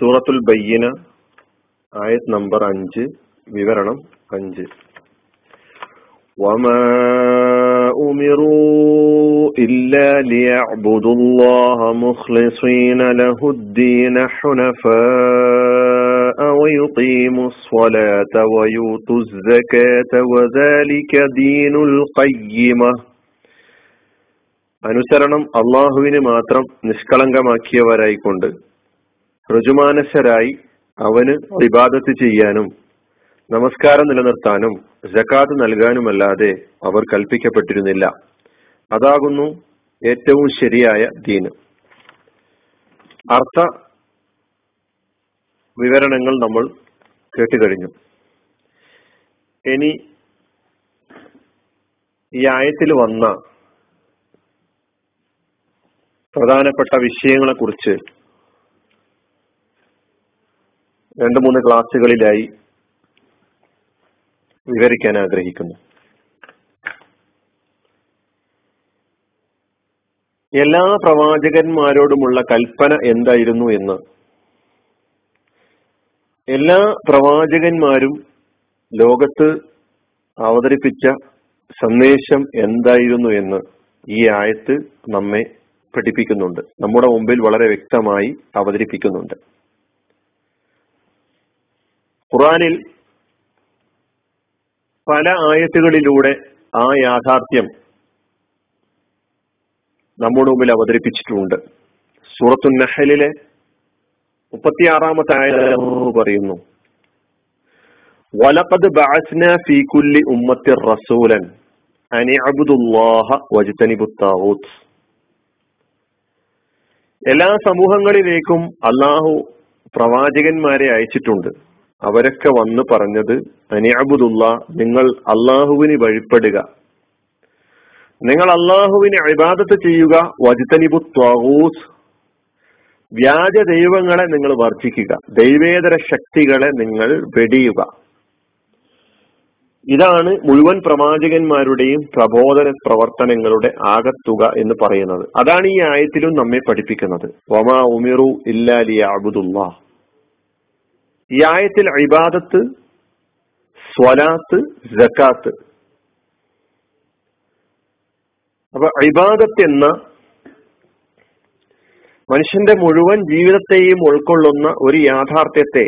സൂറത്തുൽ ബയ്യന ആയത് നമ്പർ അഞ്ച് വിവരണം അഞ്ച് وما أمروا إلا ليعبدوا الله مخلصين له الدين حنفاء ويقيموا الصلاة ويؤتوا الزكاة وذلك دين القيمة അനുസരണം അള്ളാഹുവിന് മാത്രം നിഷ്കളങ്കമാക്കിയവരായിക്കൊണ്ട് ഋജുമാനസരായി അവന് ഇബാദത്ത് ചെയ്യാനും നമസ്കാരം നിലനിർത്താനും ജക്കാത്ത് നൽകാനുമല്ലാതെ അവർ കൽപ്പിക്കപ്പെട്ടിരുന്നില്ല. അതാകുന്നു ഏറ്റവും ശരിയായ ദീന് അർത്ഥ വിവരണങ്ങൾ നമ്മൾ കേട്ടുകഴിഞ്ഞു. ഇനി ഈ ആയത്തിൽ വന്ന പ്രധാനപ്പെട്ട വിഷയങ്ങളെ കുറിച്ച് രണ്ട് മൂന്ന് ക്ലാസ്സുകളിലായി വിവരിക്കാൻ ആഗ്രഹിക്കുന്നു. എല്ലാ പ്രവാചകന്മാരോടുമുള്ള കൽപ്പന എന്തായിരുന്നു എന്ന്. എല്ലാ പ്രവാചകന്മാരും ലോകത്ത് അവതരിപ്പിച്ച സന്ദേശം എന്തായിരുന്നു എന്ന് ഈ ആയത്ത് നമ്മെ പഠിപ്പിക്കുന്നുണ്ട് നമ്മുടെ മുമ്പിൽ വളരെ വ്യക്തമായി അവതരിപ്പിക്കുന്നുണ്ട്. ഖുറാനിൽ പല ആയത്തുകളിലൂടെ ആ യാഥാർത്ഥ്യം നമ്മുടെ മുമ്പിൽ അവതരിപ്പിച്ചിട്ടുണ്ട്. സൂറത്തു നഹലിലെ മുപ്പത്തിയാറാമത്തെ ആയ പറയുന്നു വലപ്പത് ബാസ്ന ഫീ കുല്ലി ഉമ്മത്തി റസൂലൻ അനി അബ്ദുല്ലാഹ വജ്തനിബുത് താഗൂത്ത് എല്ലാ സമൂഹങ്ങളിലേക്കും അള്ളാഹു പ്രവാചകന്മാരെ അയച്ചിട്ടുണ്ട്. അവരൊക്കെ വന്ന് പറഞ്ഞത് അനിയാബുദുള്ള നിങ്ങൾ അള്ളാഹുവിന് വഴിപ്പെടുക. നിങ്ങൾ അള്ളാഹുവിന് അഭിബാദത്ത് ചെയ്യുക വജിതനിബു ത്വാഹൂസ് വ്യാജ ദൈവങ്ങളെ നിങ്ങൾ വർജിക്കുക. ദൈവേതര ശക്തികളെ നിങ്ങൾ വെടിയുക. ഇതാണ് മുഴുവൻ പ്രവാചകന്മാരുടെയും പ്രബോധന പ്രവർത്തനങ്ങളുടെ ആകത്തുക എന്ന് പറയുന്നത്. അതാണ് ഈ ആയത്തിലും നമ്മെ പഠിപ്പിക്കുന്നത്. വമാ ഉമിറു ഇല്ലാലി അബുദുല്ലാ ഈ ആയത്തിൽ ഇബാദത്ത് സ്വലാത്ത് ജക്കാത്ത് അപ്പൊ ഇബാദത്ത് എന്ന മനുഷ്യന്റെ മുഴുവൻ ജീവിതത്തെയും ഉൾക്കൊള്ളുന്ന ഒരു യാഥാർത്ഥ്യത്തെ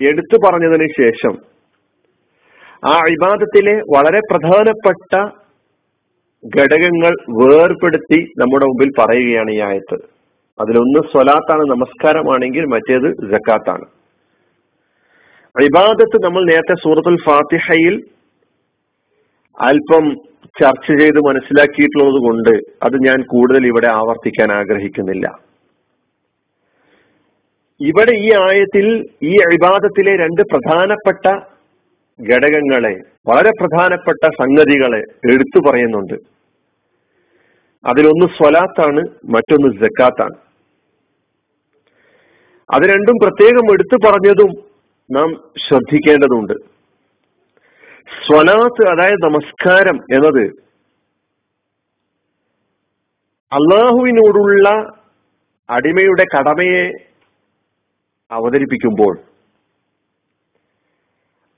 എടുത്തു പറഞ്ഞതിന് ശേഷം ആ ഇബാദത്തിലെ വളരെ പ്രധാനപ്പെട്ട ഘടകങ്ങൾ വേർപെടുത്തി നമ്മുടെ മുമ്പിൽ പറയുകയാണ് ഈ ആയത്ത്. അതിലൊന്ന് സ്വലാത്താണ് നമസ്കാരമാണെങ്കിൽ മറ്റേത് ജക്കാത്താണ് ഇബാദത്ത് നമ്മൾ നേരത്തെ സൂറത്തുൽ ഫാത്തിഹയിൽ അല്പം ചർച്ച ചെയ്ത് മനസ്സിലാക്കിയിട്ടുള്ളത് കൊണ്ട് അത് ഞാൻ കൂടുതൽ ഇവിടെ ആവർത്തിക്കാൻ ആഗ്രഹിക്കുന്നില്ല. ഇവിടെ ഈ ആയത്തിൽ ഈ ഇബാദത്തിലെ രണ്ട് പ്രധാനപ്പെട്ട ഘടകങ്ങളെ വളരെ പ്രധാനപ്പെട്ട സംഗതികളെ എടുത്തു പറയുന്നുണ്ട്. അതിലൊന്ന് സ്വലാത്താണ് മറ്റൊന്ന് ജക്കാത്താണ് അത് രണ്ടും പ്രത്യേകം എടുത്തു പറഞ്ഞതും നാം ശ്രദ്ധിക്കേണ്ടതുണ്ട്. സ്വലാത്ത് അതായത് നമസ്കാരം എന്നത് അള്ളാഹുവിനോടുള്ള അടിമയുടെ കടമയെ അവതരിപ്പിക്കുമ്പോൾ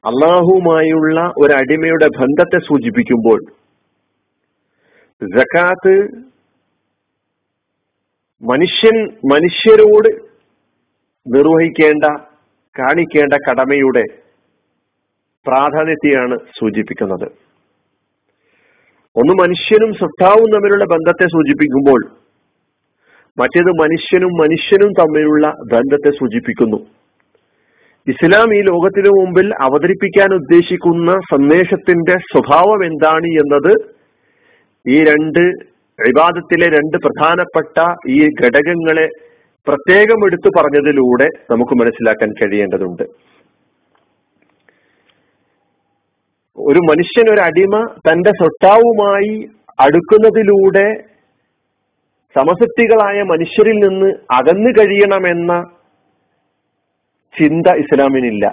അള്ളാഹുവുമായുള്ള ഒരു അടിമയുടെ ബന്ധത്തെ സൂചിപ്പിക്കുമ്പോൾ ജക്കാത്ത് മനുഷ്യൻ മനുഷ്യരോട് നിർവഹിക്കേണ്ട കാണിക്കേണ്ട കടമയുടെ പ്രാധാന്യത്തെയാണ് സൂചിപ്പിക്കുന്നത്. ഒന്ന് മനുഷ്യനും സൃഷ്ടാവും തമ്മിലുള്ള ബന്ധത്തെ സൂചിപ്പിക്കുമ്പോൾ മറ്റേത് മനുഷ്യനും മനുഷ്യനും തമ്മിലുള്ള ബന്ധത്തെ സൂചിപ്പിക്കുന്നു. ഇസ്ലാം ഈ ലോകത്തിനു മുമ്പിൽ അവതരിപ്പിക്കാൻ ഉദ്ദേശിക്കുന്ന സന്ദേശത്തിന്റെ സ്വഭാവം എന്താണ് എന്നത് ഈ രണ്ട് വിവാദത്തിലെ രണ്ട് പ്രധാനപ്പെട്ട ഈ ഘടകങ്ങളെ പ്രത്യേകം എടുത്തു പറഞ്ഞതിലൂടെ നമുക്ക് മനസ്സിലാക്കാൻ കഴിയേണ്ടതുണ്ട്. ഒരു മനുഷ്യൻ ഒരു അടിമ തന്റെ സ്വട്ടാവുമായി അടുക്കുന്നതിലൂടെ സമസക്തികളായ മനുഷ്യരിൽ നിന്ന് അകന്നു കഴിയണമെന്ന ചിന്ത ഇസ്ലാമിനില്ല.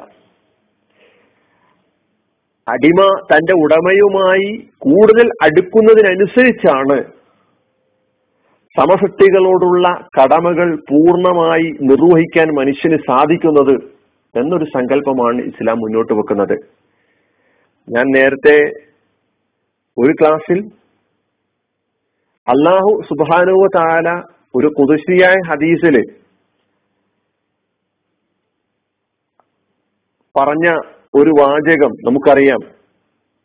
അടിമ തന്റെ ഉടമയുമായി കൂടുതൽ അടുക്കുന്നതിനനുസരിച്ചാണ് സമസൃഷ്ടികളോടുള്ള കടമകൾ പൂർണമായി നിർവഹിക്കാൻ മനുഷ്യന് സാധിക്കുന്നത് എന്നൊരു സങ്കല്പമാണ് ഇസ്ലാം മുന്നോട്ട് വെക്കുന്നത്. ഞാൻ നേരത്തെ ഒരു ക്ലാസ്സിൽ അള്ളാഹു സുബാനുവ താല ഒരു കുതിശിയായ ഹദീസിൽ പറഞ്ഞ ഒരു വാചകം നമുക്കറിയാം.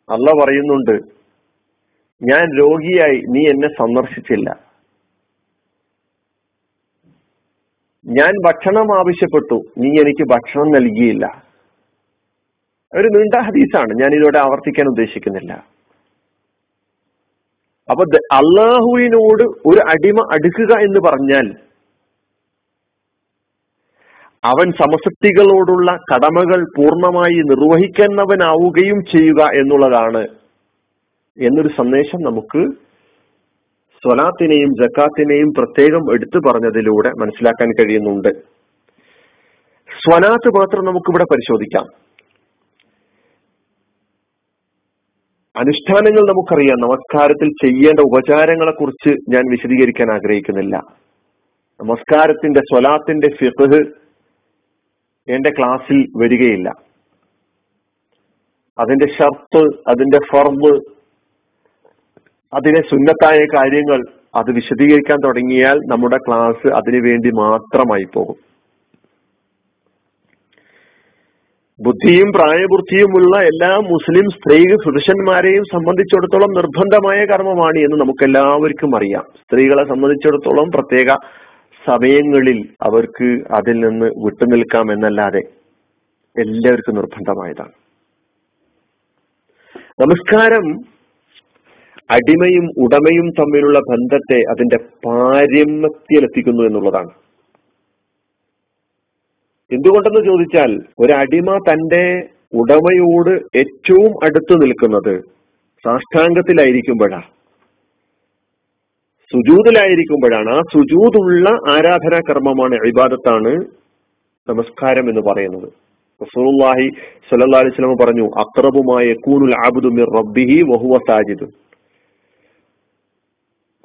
അല്ല പറയുന്നുണ്ട് ഞാൻ രോഗിയായി നീ എന്നെ സന്ദർശിച്ചില്ല. ഞാൻ ഭക്ഷണം ആവശ്യപ്പെട്ടു നീ എനിക്ക് ഭക്ഷണം നൽകിയില്ല. ഒരു നീണ്ട ഹദീസാണ് ഞാൻ ഇതോടെ ആവർത്തിക്കാൻ ഉദ്ദേശിക്കുന്നില്ല. അപ്പൊ അള്ളാഹുവിനോട് ഒരു അടിമ അടുക്കുക എന്ന് പറഞ്ഞാൽ അവൻ സമസക്തികളോടുള്ള കടമകൾ പൂർണമായി നിർവഹിക്കുന്നവനാവുകയും ചെയ്യുക എന്നുള്ളതാണ് എന്നൊരു സന്ദേശം നമുക്ക് സ്വലാത്തിനെയും ജക്കാത്തിനെയും പ്രത്യേകം എടുത്തു പറഞ്ഞതിലൂടെ മനസ്സിലാക്കാൻ കഴിയുന്നുണ്ട്. സ്വലാത്ത് മാത്രം നമുക്കിവിടെ പരിശോധിക്കാം. അനുഷ്ഠാനങ്ങൾ നമുക്കറിയാം. നമസ്കാരത്തിൽ ചെയ്യേണ്ട ഉപചാരങ്ങളെ കുറിച്ച് ഞാൻ വിശദീകരിക്കാൻ ആഗ്രഹിക്കുന്നില്ല. നമസ്കാരത്തിന്റെ സ്വലാത്തിന്റെ ഫിഖ് എന്റെ ക്ലാസ്സിൽ വരികയില്ല. അതിന്റെ ഷർത്ത് അതിന്റെ ഫർബ് അതിനെ സുന്നത്തായ കാര്യങ്ങൾ അത് വിശദീകരിക്കാൻ തുടങ്ങിയാൽ നമ്മുടെ ക്ലാസ് അതിനു വേണ്ടി മാത്രമായി പോകും. ബുദ്ധിയും പ്രായപൂർത്തിയുമുള്ള എല്ലാ മുസ്ലിം സ്ത്രീ പുരുഷന്മാരെയും സംബന്ധിച്ചിടത്തോളം നിർബന്ധമായ കർമ്മമാണ് എന്ന് നമുക്ക് എല്ലാവർക്കും അറിയാം. സ്ത്രീകളെ സംബന്ധിച്ചിടത്തോളം പ്രത്യേക സമയങ്ങളിൽ അവർക്ക് അതിൽ നിന്ന് വിട്ടുനിൽക്കാം എന്നല്ലാതെ എല്ലാവർക്കും നിർബന്ധമായതാണ്. നമസ്കാരം. അടിമയും ഉടമയും തമ്മിലുള്ള ബന്ധത്തെ അതിന്റെ പാരമ്യത്തിലെത്തിക്കുന്നു എന്നുള്ളതാണ്. എന്തുകൊണ്ടെന്ന് ചോദിച്ചാൽ ഒരു അടിമ തന്റെ ഉടമയോട് ഏറ്റവും അടുത്ത് നിൽക്കുന്നത് സാഷ്ടാംഗത്തിലായിരിക്കുമ്പോഴാണ്. സുജൂതിലായിരിക്കുമ്പോഴാണ് ആ സുജൂതുള്ള ആരാധനാ കർമ്മമാണ് ഇബാദത്താണ് നമസ്കാരം എന്ന് പറയുന്നത്. റസൂലുള്ളാഹി സ്വല്ലല്ലാഹി അലൈഹി വസല്ലം പറഞ്ഞു അക്രബുമായ കൂനുൽ ആബുദു മിർ റബ്ബിഹി വഹുവ സാജിദ്.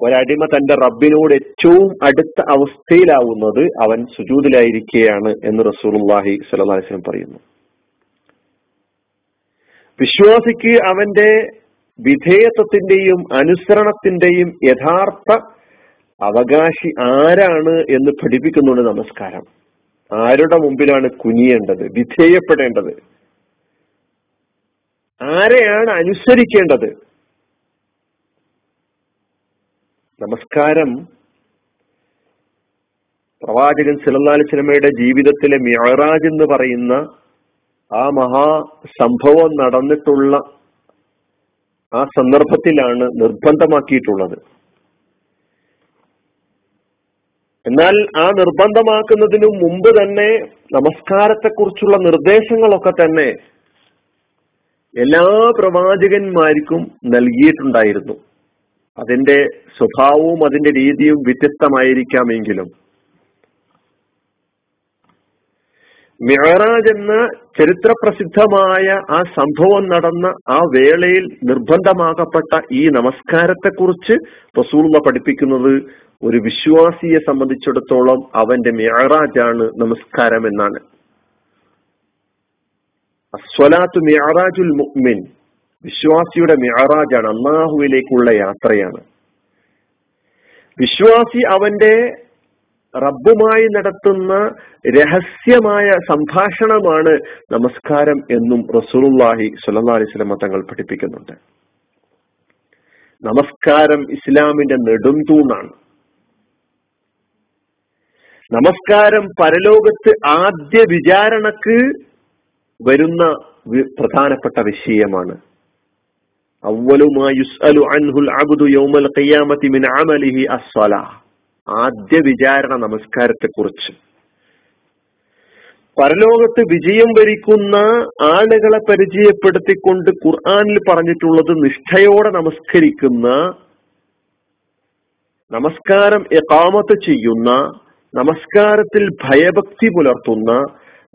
ഒരടിമ തന്റെ റബ്ബിനോട് ഏറ്റവും അടുത്ത അവസ്ഥയിലാവുന്നത് അവൻ സുജൂതിലായിരിക്കുകയാണ് എന്ന് റസൂലുള്ളാഹി സ്വല്ലല്ലാഹി അലൈഹി വസല്ലം പറയുന്നു. വിശ്വാസിക്ക് അവന്റെ വിധേയത്വത്തിന്റെയും അനുസരണത്തിന്റെയും യഥാർത്ഥ അവകാശി ആരാണ് എന്ന് പഠിപ്പിക്കുന്നുണ്ട് നമസ്കാരം. ആരുടെ മുമ്പിലാണ് കുനിയേണ്ടത്? വിധേയപ്പെടേണ്ടത്. ആരെയാണ് അനുസരിക്കേണ്ടത്? നമസ്കാരം. പ്രവാചകൻ സിലല്ലാലി സിനിമയുടെ ജീവിതത്തിലെ മിയറാജ് എന്ന് പറയുന്ന ആ മഹാ സംഭവം നടന്നിട്ടുള്ള ആ സന്ദർഭത്തിലാണ് നിർബന്ധമാക്കിയിട്ടുള്ളത്. എന്നാൽ ആ നിർബന്ധമാക്കുന്നതിനു മുമ്പ് തന്നെ നമസ്കാരത്തെക്കുറിച്ചുള്ള നിർദ്ദേശങ്ങളൊക്കെ തന്നെ എല്ലാ പ്രവാചകന്മാർക്കും നൽകിയിട്ടുണ്ടായിരുന്നു. അതിന്റെ സ്വഭാവവും അതിന്റെ രീതിയും വ്യത്യസ്തമായിരിക്കാമെങ്കിലും മിഹറാജ് എന്ന ചരിത്ര പ്രസിദ്ധമായ ആ സംഭവം നടന്ന ആ വേളയിൽ നിർബന്ധമാകപ്പെട്ട ഈ നമസ്കാരത്തെക്കുറിച്ച് റസൂള്ള പഠിപ്പിക്കുന്നത് ഒരു വിശ്വാസിയെ സംബന്ധിച്ചിടത്തോളം അവന്റെ മിയറാജാണ് നമസ്കാരം എന്നാണ്. അസ്വലാത്തു മിഹറാജുൽ മുഅ്മിൻ. വിശ്വാസിയുടെ മിയറാജാണ് അള്ളാഹുവിലേക്കുള്ള യാത്രയാണ്. വിശ്വാസി അവന്റെ റബ്ബുമായി നടത്തുന്ന രഹസ്യമായ സംഭാഷണമാണ് നമസ്കാരം എന്നും റസൂലുള്ളാഹി സ്വല്ലല്ലാഹി അലൈഹി വസല്ലം തങ്ങൾ പഠിപ്പിക്കുന്നുണ്ട്. നമസ്കാരം ഇസ്ലാമിന്റെ നെടുംതൂണാണ്. നമസ്കാരം പരലോകത്ത് ആദ്യ വിചാരണക്ക് വരുന്ന പ്രധാനപ്പെട്ട വിഷയമാണ്. ആദ്യ വിചാരണ നമസ്കാരത്തെ കുറിച്ച് പരലോകത്ത് വിജയം വരിക്കുന്ന ആളുകളെ പരിചയപ്പെടുത്തിക്കൊണ്ട് ഖുർആാനിൽ പറഞ്ഞിട്ടുള്ളത് നിഷ്ഠയോടെ നമസ്കരിക്കുന്ന നമസ്കാരം എക്കാമത്ത് ചെയ്യുന്ന നമസ്കാരത്തിൽ ഭയഭക്തി പുലർത്തുന്ന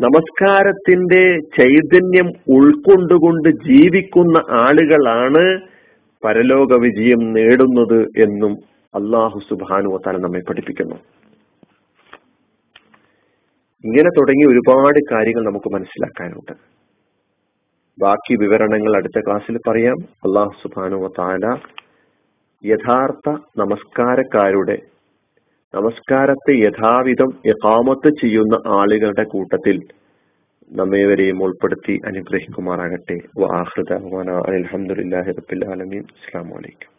നമസ്കാരത്തിന്റെ ചൈതന്യം ഉൾക്കൊണ്ടുകൊണ്ട് ജീവിക്കുന്ന ആളുകളാണ് പരലോക വിജയം നേടുന്നത് എന്നും അള്ളാഹു സുബാനുവത്താല നമ്മെ പഠിപ്പിക്കുന്നു. ഇങ്ങനെ തുടങ്ങി ഒരുപാട് കാര്യങ്ങൾ നമുക്ക് മനസ്സിലാക്കാനുണ്ട്. ബാക്കി വിവരണങ്ങൾ അടുത്ത ക്ലാസ്സിൽ പറയാം. അള്ളാഹു സുബാനു താല യഥാർത്ഥ നമസ്കാരക്കാരുടെ നമസ്കാരത്തെ യഥാവിധം യഥാമത്ത് ചെയ്യുന്ന ആളുകളുടെ കൂട്ടത്തിൽ നമ്മേവരെയും ഉൾപ്പെടുത്തി അനുഗ്രഹിക്കുമാറാകട്ടെ. വാഹൃദ അലഹമുല്ലാഹി റബിൻ അസ്സാം വലൈക്കും